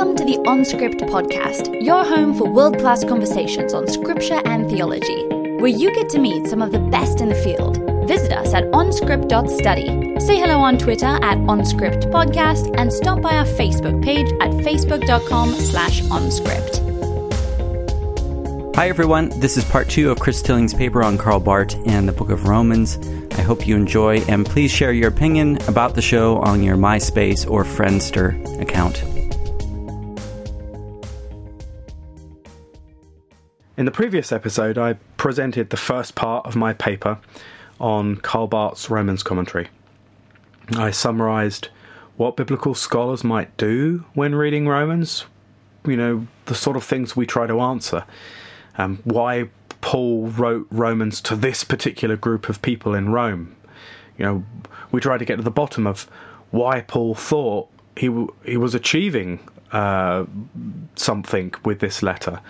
Welcome to the OnScript podcast, your home for world class conversations on scripture and theology, where you get to meet some of the best in the field. Visit us at onscript.study. Say hello on Twitter at OnScriptPodcast and stop by our Facebook page at facebook.com slash OnScript. Hi, everyone. This is part two of Chris Tilling's paper on Karl Barth and the book of Romans. I hope you enjoy, and please share your opinion about the show on your MySpace or Friendster account. In the previous episode, I presented the first part of my paper on Karl Barth's Romans commentary. I summarized what biblical scholars might do when reading Romans, you know, the sort of things we try to answer. Um, why Paul wrote Romans to this particular group of people in Rome. You know, we try to get to the bottom of why Paul thought he w- he was achieving uh, something with this letter.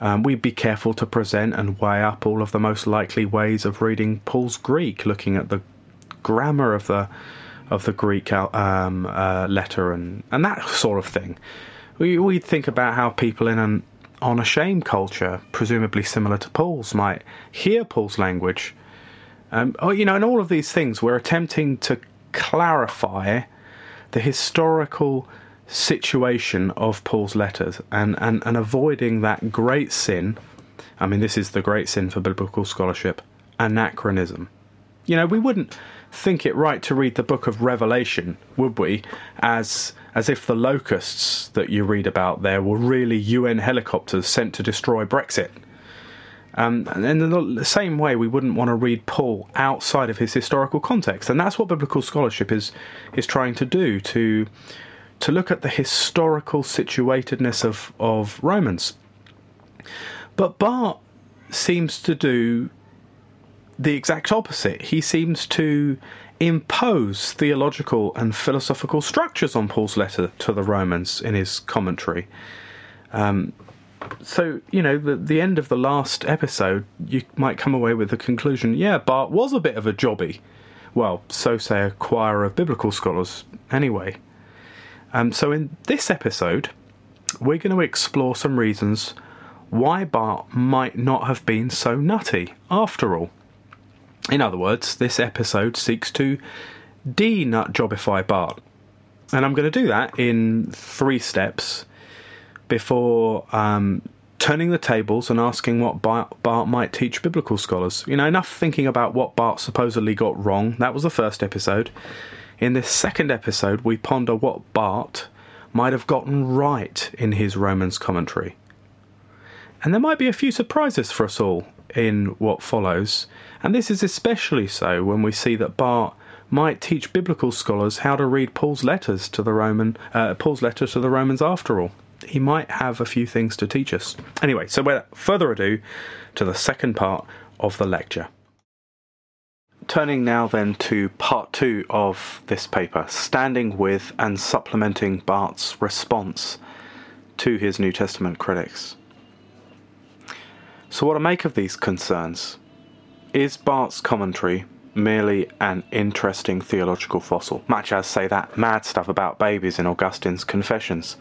Um, we'd be careful to present and weigh up all of the most likely ways of reading Paul's Greek, looking at the grammar of the of the Greek um, uh, letter and and that sort of thing. We we think about how people in an on a shame culture, presumably similar to Paul's, might hear Paul's language. Um, oh, you know, and all of these things, we're attempting to clarify the historical situation of Paul's letters and, and, and avoiding that great sin. I mean, this is the great sin for biblical scholarship anachronism. You know, we wouldn't think it right to read the book of Revelation, would we, as as if the locusts that you read about there were really UN helicopters sent to destroy Brexit. Um, and in the same way, we wouldn't want to read Paul outside of his historical context, and that's what biblical scholarship is is trying to do to to look at the historical situatedness of of Romans. But Barth seems to do the exact opposite. He seems to impose theological and philosophical structures on Paul's letter to the Romans in his commentary. Um, so, you know, the, the end of the last episode, you might come away with the conclusion yeah, Barth was a bit of a jobby. Well, so say a choir of biblical scholars, anyway. Um, so, in this episode, we're going to explore some reasons why Barth might not have been so nutty after all. In other words, this episode seeks to de jobify Barth. And I'm going to do that in three steps before um, turning the tables and asking what Barth, might teach biblical scholars. You know, enough thinking about what Bart supposedly got wrong. That was the first episode. In this second episode, we ponder what Barth might have gotten right in his Romans commentary. And there might be a few surprises for us all in what follows, and this is especially so when we see that Barth might teach biblical scholars how to read Paul's letters to the Roman uh, Paul's letter to the Romans after all. He might have a few things to teach us. Anyway, so without further ado, to the second part of the lecture. Turning now then to part two of this paper, standing with and supplementing Barth's response to his New Testament critics. So, what to make of these concerns? Is Barth's commentary merely an interesting theological fossil, much as, say, that mad stuff about babies in Augustine's Confessions?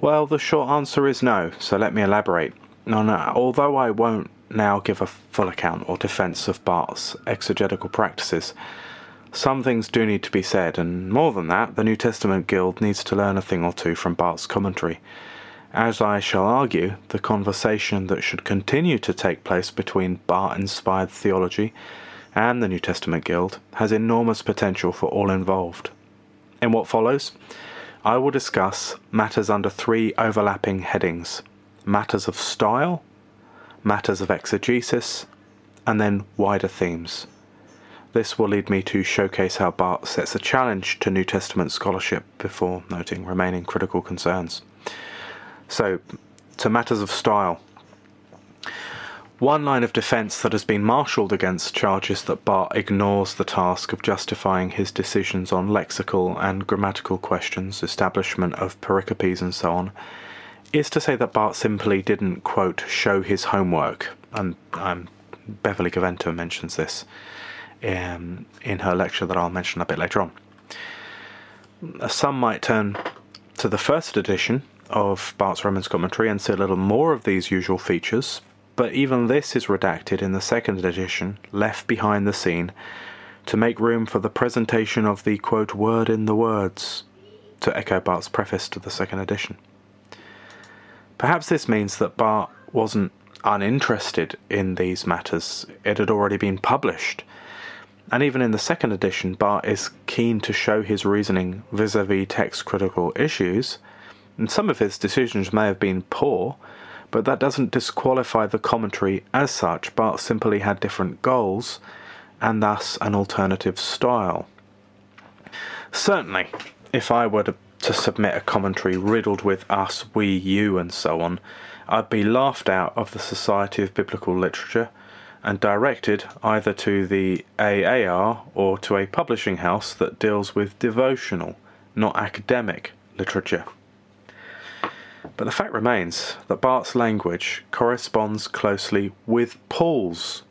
Well, the short answer is no, so let me elaborate. No, no, although I won't now give a full account or defence of Barth's exegetical practices, some things do need to be said, and more than that, the New Testament Guild needs to learn a thing or two from Barth's commentary. As I shall argue, the conversation that should continue to take place between Barth inspired theology and the New Testament Guild has enormous potential for all involved. In what follows, I will discuss matters under three overlapping headings matters of style, matters of exegesis, and then wider themes. This will lead me to showcase how Barth sets a challenge to New Testament scholarship before noting remaining critical concerns. So, to matters of style. One line of defence that has been marshalled against charges that Barth ignores the task of justifying his decisions on lexical and grammatical questions, establishment of pericopes, and so on, is to say that Barth simply didn't, quote, show his homework. And um, Beverly Gaventa mentions this um, in her lecture that I'll mention a bit later on. Some might turn to the first edition of Barth's Romans commentary and see a little more of these usual features, but even this is redacted in the second edition, left behind the scene, to make room for the presentation of the quote word in the words, to echo Barth's preface to the second edition. Perhaps this means that Barth wasn't uninterested in these matters, it had already been published. And even in the second edition, Barth is keen to show his reasoning vis a vis text critical issues, and some of his decisions may have been poor, but that doesn't disqualify the commentary as such. Barth simply had different goals, and thus an alternative style. Certainly, if I were to, to submit a commentary riddled with us, we, you, and so on, I'd be laughed out of the Society of Biblical Literature and directed either to the AAR or to a publishing house that deals with devotional, not academic, literature. But the fact remains that Barth's language corresponds closely with Paul's.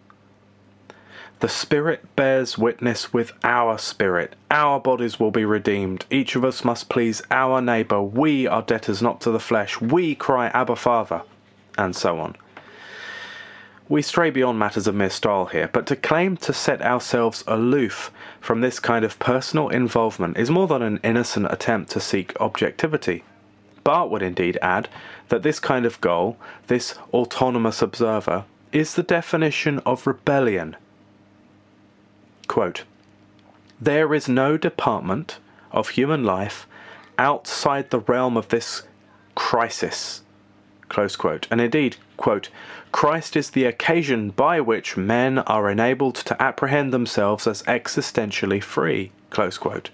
The Spirit bears witness with our spirit. Our bodies will be redeemed. Each of us must please our neighbour. We are debtors not to the flesh. We cry, Abba, Father. And so on. We stray beyond matters of mere style here, but to claim to set ourselves aloof from this kind of personal involvement is more than an innocent attempt to seek objectivity. Barth would indeed add that this kind of goal, this autonomous observer, is the definition of rebellion. Quote, there is no department of human life outside the realm of this crisis. Close quote. And indeed, quote, Christ is the occasion by which men are enabled to apprehend themselves as existentially free. Close quote.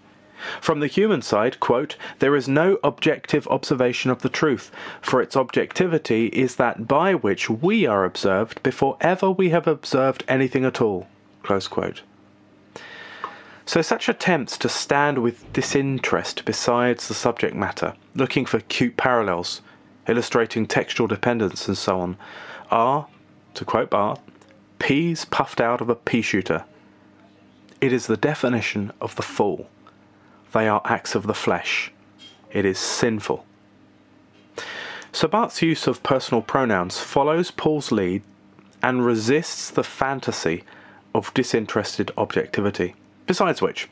From the human side, quote, there is no objective observation of the truth, for its objectivity is that by which we are observed before ever we have observed anything at all. Close quote. So, such attempts to stand with disinterest besides the subject matter, looking for cute parallels, illustrating textual dependence, and so on, are, to quote Barth, peas puffed out of a pea shooter. It is the definition of the fool. They are acts of the flesh. It is sinful. So Barth's use of personal pronouns follows Paul's lead and resists the fantasy of disinterested objectivity. Besides which,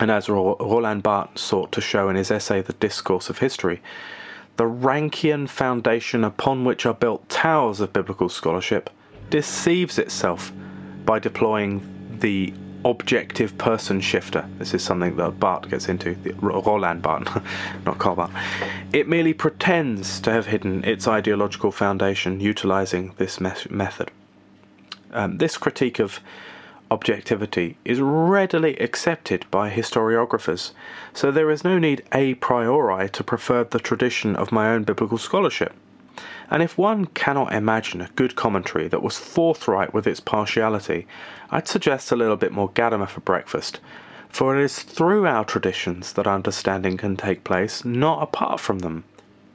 and as Roland Barthes sought to show in his essay The Discourse of History, the Rankian foundation upon which are built towers of biblical scholarship deceives itself by deploying the objective person shifter. This is something that Barthes gets into, the Roland Barthes, not Karl Barth. It merely pretends to have hidden its ideological foundation utilizing this method. Um, this critique of objectivity is readily accepted by historiographers, so there is no need a priori to prefer the tradition of my own biblical scholarship. And if one cannot imagine a good commentary that was forthright with its partiality, I'd suggest a little bit more Gadamer for breakfast, for it is through our traditions that understanding can take place, not apart from them.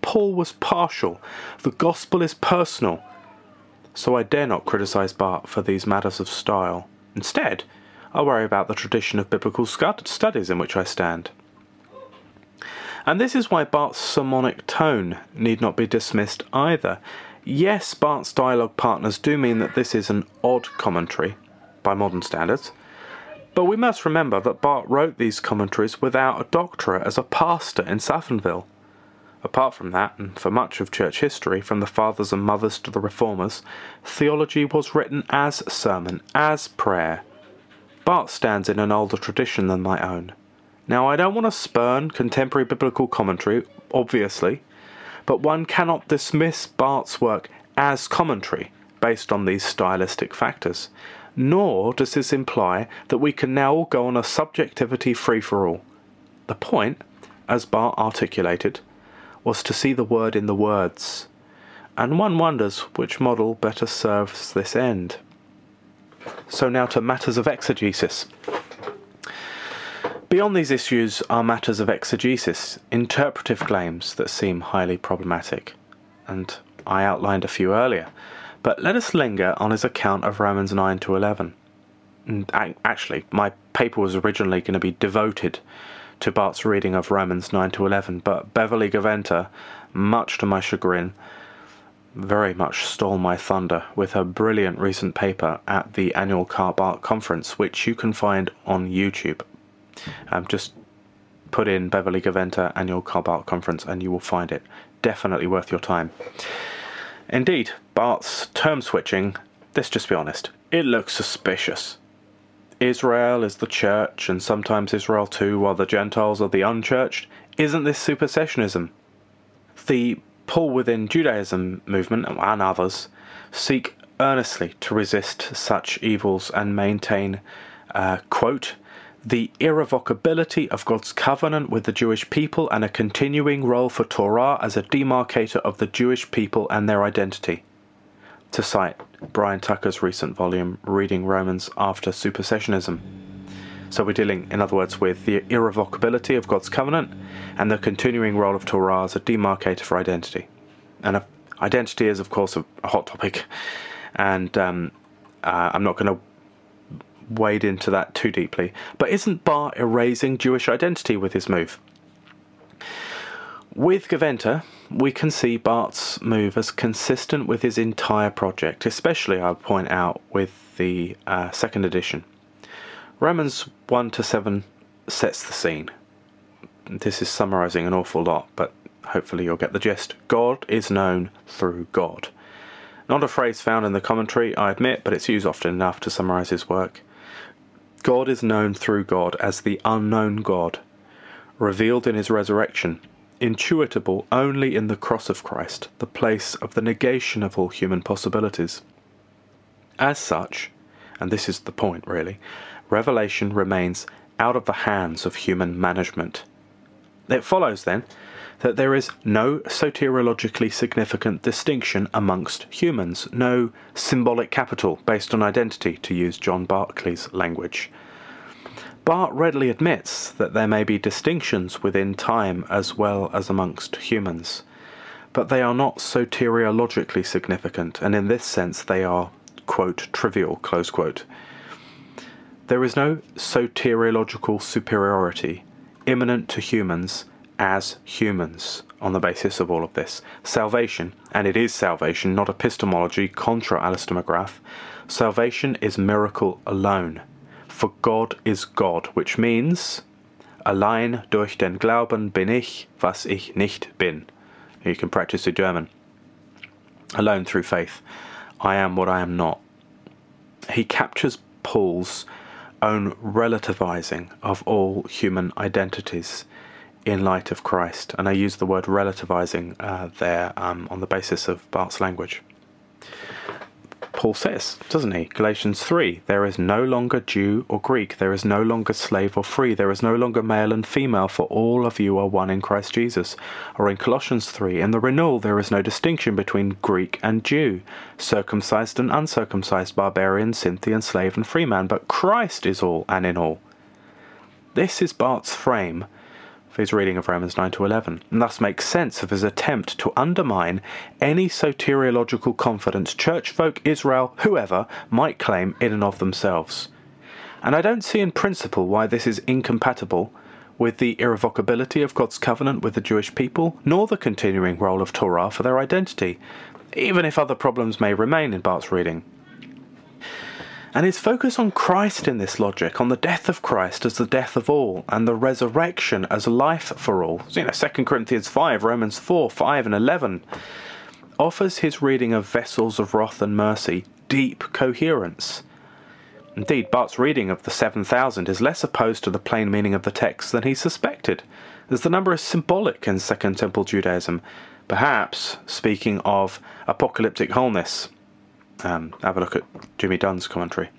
Paul was partial, the gospel is personal. So I dare not criticize Barth for these matters of style. Instead, I worry about the tradition of biblical studies in which I stand. And this is why Barth's sermonic tone need not be dismissed either. Yes, Barth's dialogue partners do mean that this is an odd commentary by modern standards, but we must remember that Barth wrote these commentaries without a doctorate as a pastor in Safenwil. Apart from that, and for much of church history, from the fathers and mothers to the reformers, theology was written as sermon, as prayer. Barth stands in an older tradition than my own. Now, I don't want to spurn contemporary biblical commentary, obviously, but one cannot dismiss Barth's work as commentary based on these stylistic factors. Nor does this imply that we can now all go on a subjectivity free for all. The point, as Barth articulated, was to see the word in the words, and one wonders which model better serves this end. So now to matters of exegesis. Beyond these issues are matters of exegesis, interpretive claims that seem highly problematic, and I outlined a few earlier. But let us linger on his account of Romans 9 to 11. And actually, my paper was originally going to be devoted to Barth's reading of Romans 9 to 11, but Beverly Gaventa, much to my chagrin, very much stole my thunder with her brilliant recent paper at the annual Barth conference, which you can find on YouTube. Um, just put in Beverly Gaventa annual Barth conference and you will find it. Definitely worth your time. Indeed, Barth's term switching, let's just be honest, it looks suspicious. Israel is the church, and sometimes Israel too, while the Gentiles are the unchurched. Isn't this supersessionism? The Paul within Judaism movement and others seek earnestly to resist such evils and maintain, uh, quote, the irrevocability of God's covenant with the Jewish people and a continuing role for Torah as a demarcator of the Jewish people and their identity. To cite Brian Tucker's recent volume, Reading Romans After Supersessionism. So we're dealing, in other words, with the irrevocability of God's covenant and the continuing role of Torah as a demarcator for identity. And identity is, of course, a, hot topic, and um, uh, I'm not going to wade into that too deeply. But isn't Barth erasing Jewish identity with his move? With Gaventa, we can see Barth's move as consistent with his entire project, especially, I'll point out, with the uh, second edition. Romans 1 to 7 sets the scene. This is summarizing an awful lot, but hopefully you'll get the gist. God is known through God. Not a phrase found in the commentary, I admit, but it's used often enough to summarize his work. God is known through God as the unknown God, revealed in his resurrection, intuitable only in the cross of Christ, the place of the negation of all human possibilities. As such, and this is the point really, revelation remains out of the hands of human management. It follows then that there is no soteriologically significant distinction amongst humans, no symbolic capital based on identity, to use John Barclay's language. Barth readily admits that there may be distinctions within time as well as amongst humans, but they are not soteriologically significant, and in this sense they are, quote, trivial, close quote. There is no soteriological superiority immanent to humans as humans on the basis of all of this. Salvation, and it is salvation, not epistemology, contra Alister McGrath, salvation is miracle alone. For God is God, which means, allein durch den Glauben bin ich, was ich nicht bin. You can practice the German. Alone through faith, I am what I am not. He captures Paul's own relativizing of all human identities in light of Christ. And I use the word relativizing uh, there um, on the basis of Barth's language. Paul says, doesn't he? Galatians 3 There is no longer Jew or Greek, there is no longer slave or free, there is no longer male and female, for all of you are one in Christ Jesus. Or in Colossians 3 In the renewal there is no distinction between Greek and Jew, circumcised and uncircumcised, barbarian, Scythian, slave and freeman, but Christ is all and in all. This is Barth's frame his reading of Romans 9 to 11, and thus makes sense of his attempt to undermine any soteriological confidence church folk, Israel, whoever, might claim in and of themselves. And I don't see in principle why this is incompatible with the irrevocability of God's covenant with the Jewish people, nor the continuing role of Torah for their identity, even if other problems may remain in Barth's reading and his focus on Christ in this logic, on the death of Christ as the death of all, and the resurrection as life for all. So, you know, 2 Corinthians 5, Romans 4, 5, and 11 offers his reading of vessels of wrath and mercy deep coherence. Indeed, Barth's reading of the 7,000 is less opposed to the plain meaning of the text than he suspected, as the number is symbolic in Second Temple Judaism, perhaps speaking of apocalyptic wholeness. Um, have a look at Jimmy Dunn's commentary.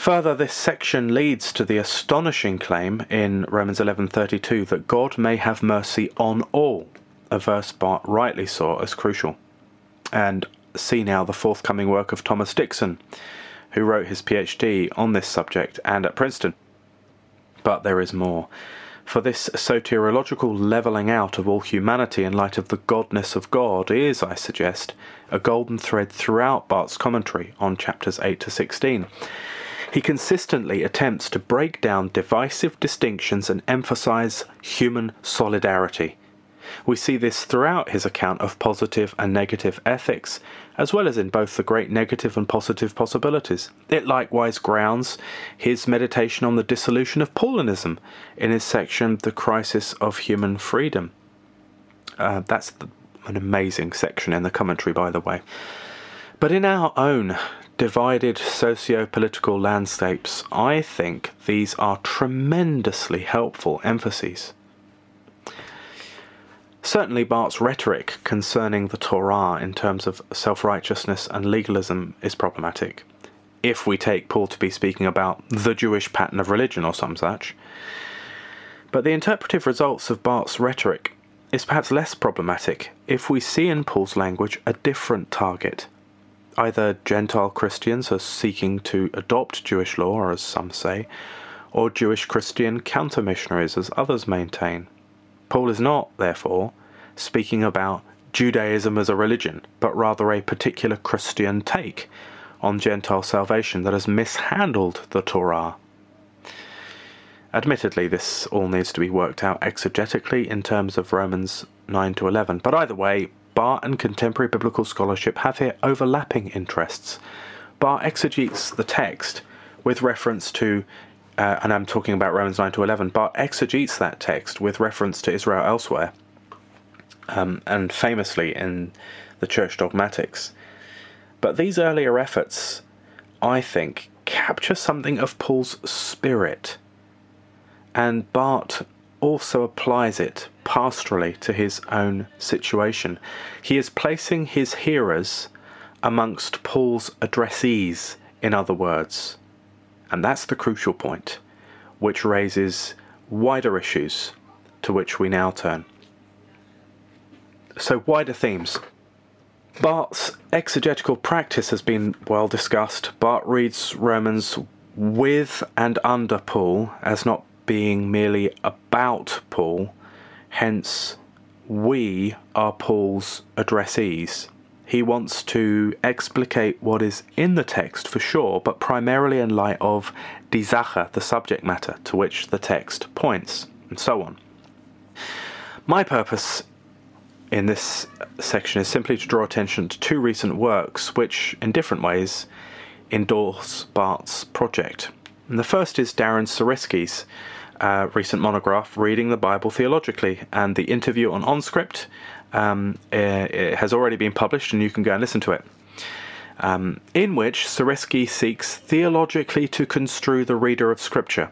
Further, this section leads to the astonishing claim in Romans 11:32 that God may have mercy on all, a verse Barth rightly saw as crucial. And see now the forthcoming work of Thomas Dixon, who wrote his PhD on this subject and at Princeton. But there is more. For this soteriological levelling out of all humanity in light of the godness of God is, I suggest, a golden thread throughout Barth's commentary on chapters 8 to 16. He consistently attempts to break down divisive distinctions and emphasize human solidarity. We see this throughout his account of positive and negative ethics, as well as in both the great negative and positive possibilities. It likewise grounds his meditation on the dissolution of Paulinism in his section The Crisis of Human Freedom. Uh, that's the, an amazing section in the commentary, by the way. But in our own divided socio political landscapes, I think these are tremendously helpful emphases. Certainly, Barth's rhetoric concerning the Torah in terms of self righteousness and legalism is problematic, if we take Paul to be speaking about the Jewish pattern of religion or some such. But the interpretive results of Barth's rhetoric is perhaps less problematic if we see in Paul's language a different target. Either Gentile Christians are seeking to adopt Jewish law, as some say, or Jewish Christian counter missionaries, as others maintain. Paul is not, therefore, speaking about Judaism as a religion, but rather a particular Christian take on Gentile salvation that has mishandled the Torah. Admittedly, this all needs to be worked out exegetically in terms of Romans 9 to 11, but either way, Barth and contemporary biblical scholarship have here overlapping interests. Barth exegetes the text with reference to uh, and I'm talking about Romans 9 to 11, Barth exegetes that text with reference to Israel elsewhere, um, and famously in the Church Dogmatics. But these earlier efforts, I think, capture something of Paul's spirit, and Barth also applies it pastorally to his own situation. He is placing his hearers amongst Paul's addressees, in other words. And that's the crucial point, which raises wider issues to which we now turn. So, wider themes. Barth's exegetical practice has been well discussed. Barth reads Romans with and under Paul as not being merely about Paul, hence, we are Paul's addressees. He wants to explicate what is in the text for sure, but primarily in light of die Sache, the subject matter to which the text points, and so on. My purpose in this section is simply to draw attention to two recent works which, in different ways, endorse Barth's project. And the first is Darren Sarisky's uh, recent monograph, Reading the Bible Theologically, and the interview on OnScript um, it, it has already been published, and you can go and listen to it. Um, in which Sarisky seeks theologically to construe the reader of Scripture.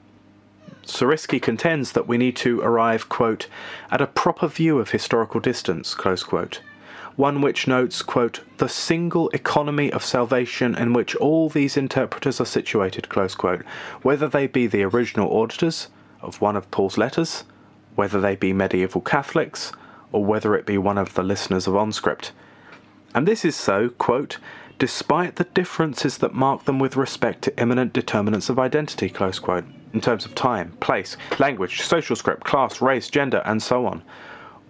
Sarisky contends that we need to arrive, quote, at a proper view of historical distance, close quote, one which notes, quote, the single economy of salvation in which all these interpreters are situated, close quote, whether they be the original auditors of one of Paul's letters, whether they be medieval Catholics, or whether it be one of the listeners of OnScript. And this is so, quote, despite the differences that mark them with respect to immanent determinants of identity, close quote, in terms of time, place, language, social script, class, race, gender, and so on.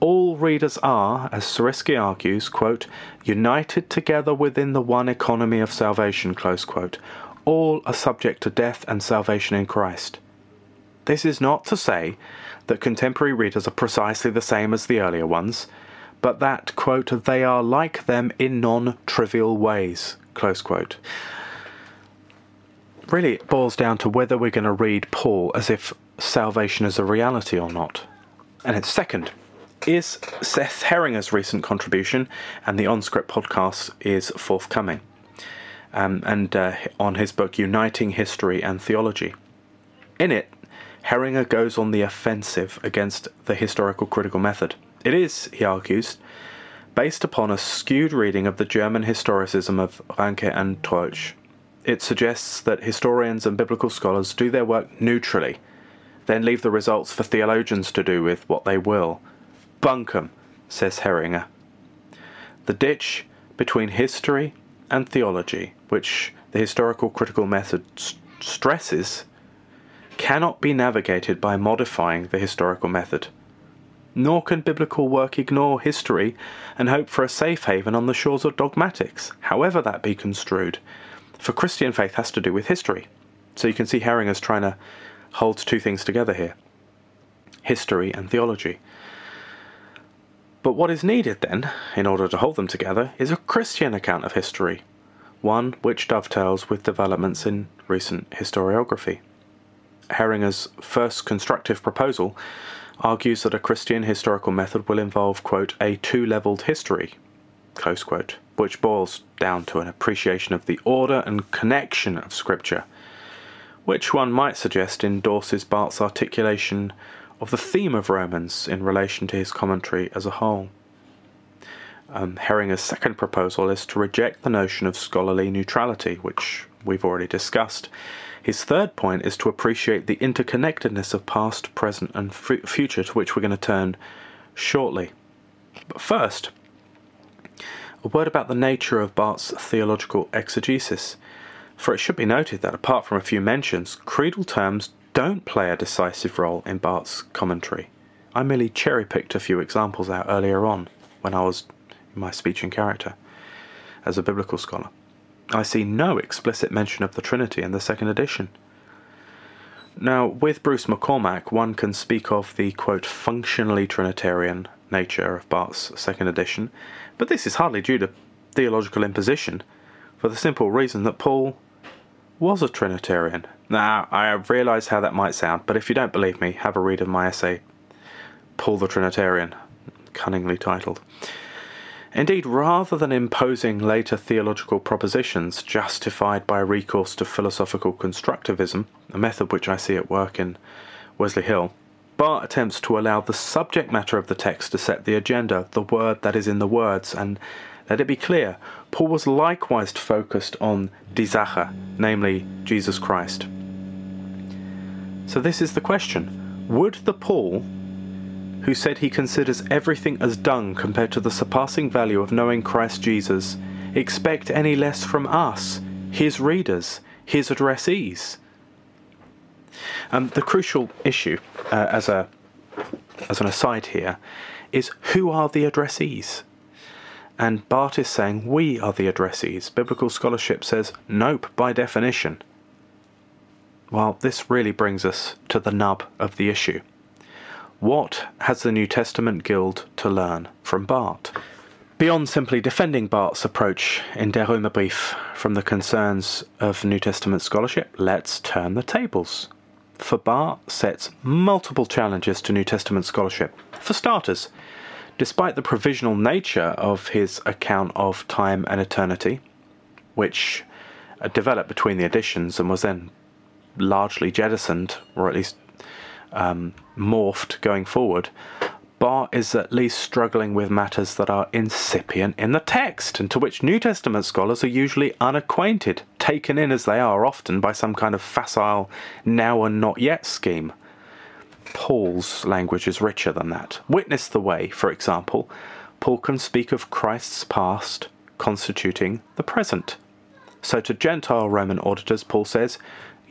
All readers are, as Sarisky argues, quote, united together within the one economy of salvation, close quote. All are subject to death and salvation in Christ. This is not to say that contemporary readers are precisely the same as the earlier ones, but that, quote, they are like them in non trivial ways, close quote. Really, it boils down to whether we're going to read Paul as if salvation is a reality or not. And its second is Seth Heringer's recent contribution, and the OnScript podcast is forthcoming. Um, and uh, on his book Uniting History and Theology. In it, Heringer goes on the offensive against the historical critical method. It is, he argues, based upon a skewed reading of the German historicism of Ranke and Troeltsch. It suggests that historians and biblical scholars do their work neutrally, then leave the results for theologians to do with what they will. Bunkum, says Heringer. The ditch between history and theology, which the historical critical method st- stresses, cannot be navigated by modifying the historical method. Nor can biblical work ignore history and hope for a safe haven on the shores of dogmatics, however that be construed, for Christian faith has to do with history. So you can see Heringer's trying to hold two things together here history and theology. But what is needed then, in order to hold them together, is a Christian account of history, one which dovetails with developments in recent historiography. Heringer's first constructive proposal argues that a Christian historical method will involve, quote, a two leveled history, close quote, which boils down to an appreciation of the order and connection of Scripture, which one might suggest endorses Barth's articulation of the theme of Romans in relation to his commentary as a whole. Um, second proposal is to reject the notion of scholarly neutrality, which we've already discussed. His third point is to appreciate the interconnectedness of past, present, and f- future, to which we're going to turn shortly. But first, a word about the nature of Barth's theological exegesis, for it should be noted that apart from a few mentions, creedal terms don't play a decisive role in Barth's commentary. I merely cherry picked a few examples out earlier on when I was in my speech and character as a biblical scholar. I see no explicit mention of the Trinity in the second edition. Now, with Bruce McCormack, one can speak of the quote functionally Trinitarian nature of Barth's second edition, but this is hardly due to theological imposition, for the simple reason that Paul was a Trinitarian. Now, I realise how that might sound, but if you don't believe me, have a read of my essay, Paul the Trinitarian, cunningly titled. Indeed, rather than imposing later theological propositions justified by recourse to philosophical constructivism, a method which I see at work in Wesley Hill, Barth attempts to allow the subject matter of the text to set the agenda, the word that is in the words, and let it be clear, Paul was likewise focused on die Sache, namely Jesus Christ. So this is the question. Would the Paul who said he considers everything as dung compared to the surpassing value of knowing Christ Jesus, expect any less from us, his readers, his addressees? Um, the crucial issue, uh, as a as an aside here, is who are the addressees? And Barth is saying we are the addressees. Biblical scholarship says nope by definition. Well, this really brings us to the nub of the issue. What has the New Testament Guild to learn from Barth? Beyond simply defending Barth's approach in Der Römerbrief from the concerns of New Testament scholarship, let's turn the tables. For Barth sets multiple challenges to New Testament scholarship. For starters, despite the provisional nature of his account of time and eternity, which uh, developed between the editions and was then largely jettisoned, or at least um, morphed going forward, Barth is at least struggling with matters that are incipient in the text and to which New Testament scholars are usually unacquainted, taken in as they are often by some kind of facile now and not yet scheme. Paul's language is richer than that. Witness the way, for example, Paul can speak of Christ's past constituting the present. So to Gentile Roman auditors, Paul says,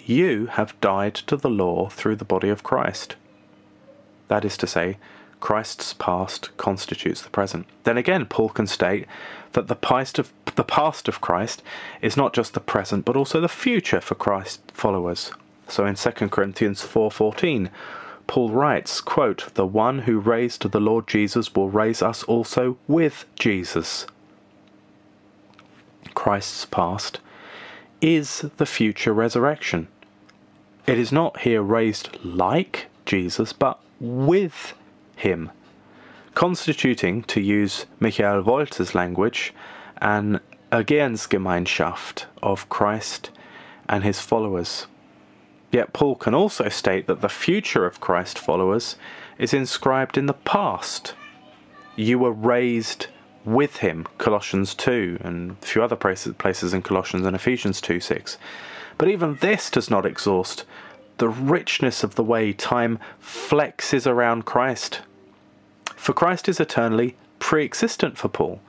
you have died to the law through the body of Christ. That is to say, Christ's past constitutes the present. Then again, Paul can state that the past of the past of Christ is not just the present, but also the future for Christ's followers. So in 2 Corinthians 4:14, Paul writes, quote, "The one who raised the Lord Jesus will raise us also with Jesus." Christ's past is the future resurrection. It is not here raised like Jesus, but with him, constituting, to use Michael Wolter's language, an Ergehensgemeinschaft of Christ and his followers. Yet Paul can also state that the future of Christ followers is inscribed in the past. You were raised with him, Colossians 2, and a few other places in Colossians and Ephesians 2 6. But even this does not exhaust the richness of the way time flexes around Christ. For Christ is eternally pre existent for Paul,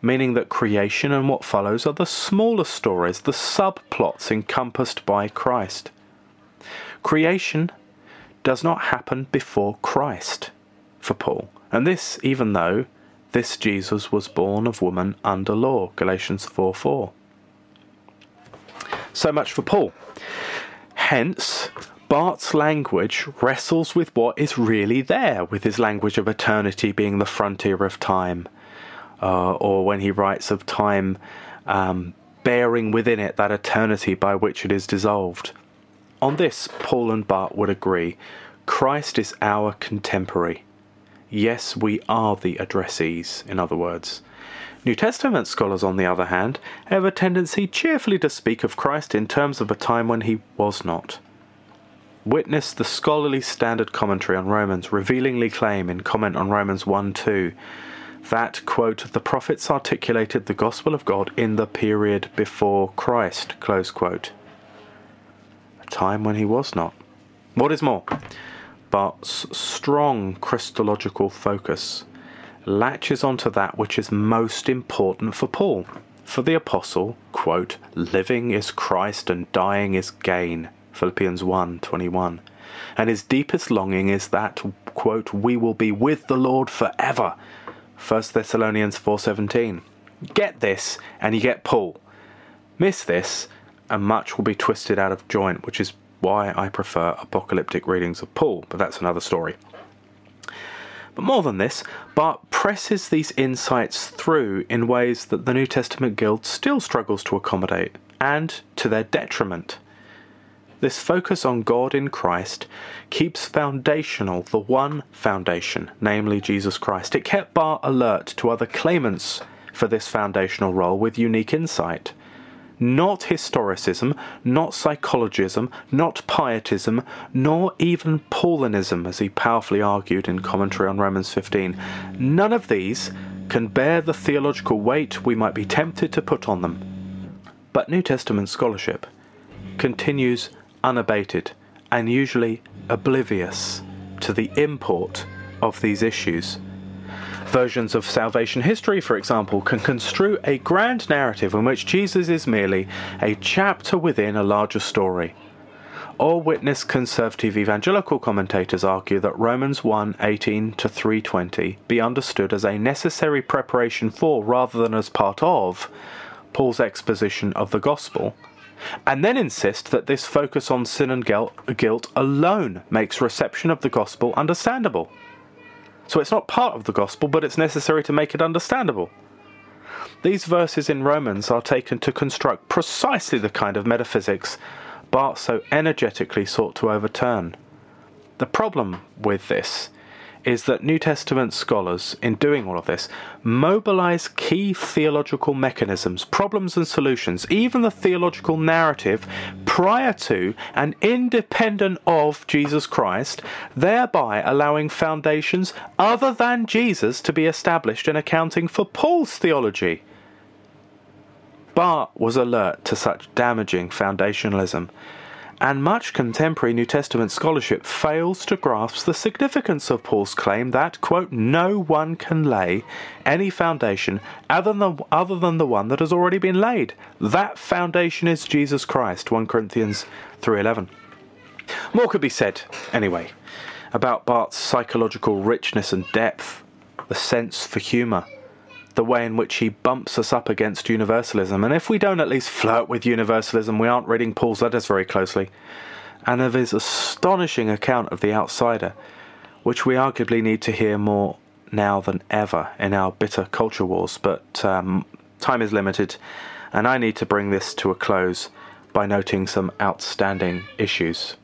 meaning that creation and what follows are the smaller stories, the subplots encompassed by Christ. Creation does not happen before Christ for Paul, and this even though this Jesus was born of woman under law, Galatians 4 4. So much for Paul. Hence, Barth's language wrestles with what is really there, with his language of eternity being the frontier of time, uh, or when he writes of time um, bearing within it that eternity by which it is dissolved. On this, Paul and Barth would agree Christ is our contemporary. Yes, we are the addressees, in other words. New Testament scholars, on the other hand, have a tendency cheerfully to speak of Christ in terms of a time when he was not. Witness the scholarly standard commentary on Romans revealingly claim in comment on Romans 1 2 that, quote, the prophets articulated the gospel of God in the period before Christ, close quote. A time when he was not. What is more, Barth's strong Christological focus latches onto that which is most important for Paul. For the apostle, quote, living is Christ and dying is gain, Philippians 1:21. And his deepest longing is that, quote, we will be with the Lord forever, 1 Thessalonians 4:17. Get this and you get Paul. Miss this and much will be twisted out of joint, which is why I prefer apocalyptic readings of Paul, but that's another story. But more than this, Barth presses these insights through in ways that the New Testament Guild still struggles to accommodate, and to their detriment. This focus on God in Christ keeps foundational the one foundation, namely Jesus Christ. It kept Barth alert to other claimants for this foundational role with unique insight. Not historicism, not psychologism, not pietism, nor even Paulinism, as he powerfully argued in commentary on Romans 15. None of these can bear the theological weight we might be tempted to put on them. But New Testament scholarship continues unabated and usually oblivious to the import of these issues. Versions of salvation history, for example, can construe a grand narrative in which Jesus is merely a chapter within a larger story. Or witness conservative evangelical commentators argue that Romans 1:18 to 3:20 be understood as a necessary preparation for rather than as part of Paul's exposition of the gospel and then insist that this focus on sin and guilt alone makes reception of the gospel understandable. So it's not part of the gospel, but it's necessary to make it understandable. These verses in Romans are taken to construct precisely the kind of metaphysics Barth so energetically sought to overturn. The problem with this is that New Testament scholars, in doing all of this, mobilize key theological mechanisms, problems, and solutions, even the theological narrative, prior to and independent of Jesus Christ, thereby allowing foundations other than Jesus to be established in accounting for Paul's theology. Barth was alert to such damaging foundationalism and much contemporary New Testament scholarship fails to grasp the significance of Paul's claim that, quote, no one can lay any foundation other than, other than the one that has already been laid. That foundation is Jesus Christ, 1 Corinthians 3.11. More could be said, anyway, about Barth's psychological richness and depth, the sense for humour, the way in which he bumps us up against universalism. And if we don't at least flirt with universalism, we aren't reading Paul's letters very closely. And of his astonishing account of the outsider, which we arguably need to hear more now than ever in our bitter culture wars. But um, time is limited, and I need to bring this to a close by noting some outstanding issues.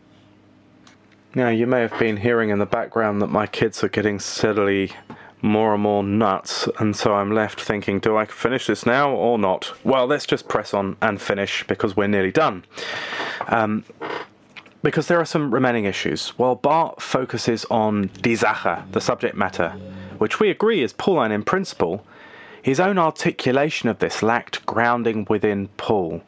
Now, you may have been hearing in the background that my kids are getting steadily more and more nuts, and so I'm left thinking, do I finish this now or not? Well, let's just press on and finish because we're nearly done. Um, because there are some remaining issues. While Barth focuses on die Sache, the subject matter, which we agree is Pauline in principle, his own articulation of this lacked grounding within Paul,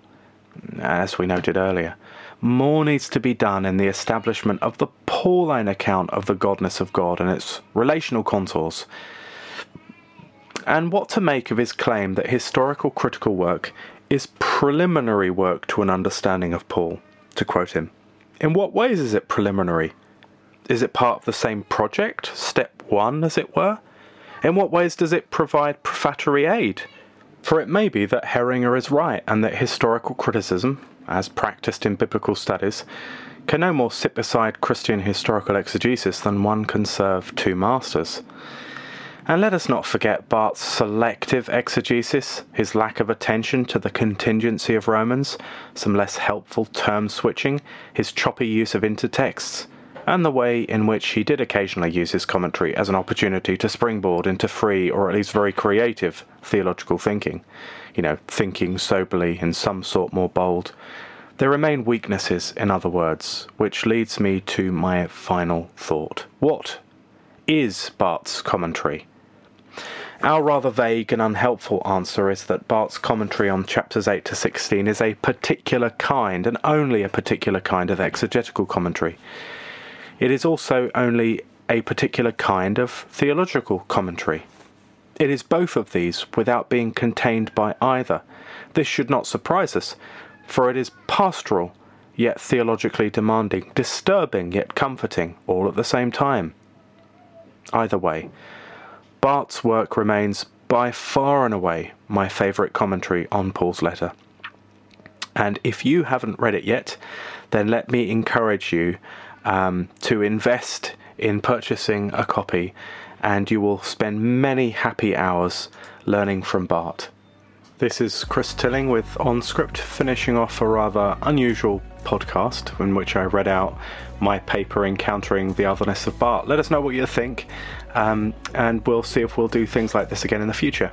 as we noted earlier. More needs to be done in the establishment of the Pauline account of the godness of God and its relational contours. And what to make of his claim that historical critical work is preliminary work to an understanding of Paul, to quote him. In what ways is it preliminary? Is it part of the same project, step one, as it were? In what ways does it provide prefatory aid? For it may be that Heringer is right and that historical criticism, as practiced in biblical studies, can no more sit beside Christian historical exegesis than one can serve two masters. And let us not forget Barth's selective exegesis, his lack of attention to the contingency of Romans, some less helpful term switching, his choppy use of intertexts, and the way in which he did occasionally use his commentary as an opportunity to springboard into free or at least very creative theological thinking. You know, thinking soberly in some sort more bold. There remain weaknesses, in other words, which leads me to my final thought. What is Barth's commentary? Our rather vague and unhelpful answer is that Barth's commentary on chapters 8 to 16 is a particular kind, and only a particular kind, of exegetical commentary. It is also only a particular kind of theological commentary. It is both of these without being contained by either. This should not surprise us, for it is pastoral, yet theologically demanding, disturbing, yet comforting, all at the same time. Either way, Barth's work remains by far and away my favourite commentary on Paul's letter. And if you haven't read it yet, then let me encourage you um, to invest in purchasing a copy, and you will spend many happy hours learning from Barth. This is Chris Tilling with OnScript, finishing off a rather unusual podcast in which I read out my paper encountering the otherness of Barth. Let us know what you think, um, and we'll see if we'll do things like this again in the future.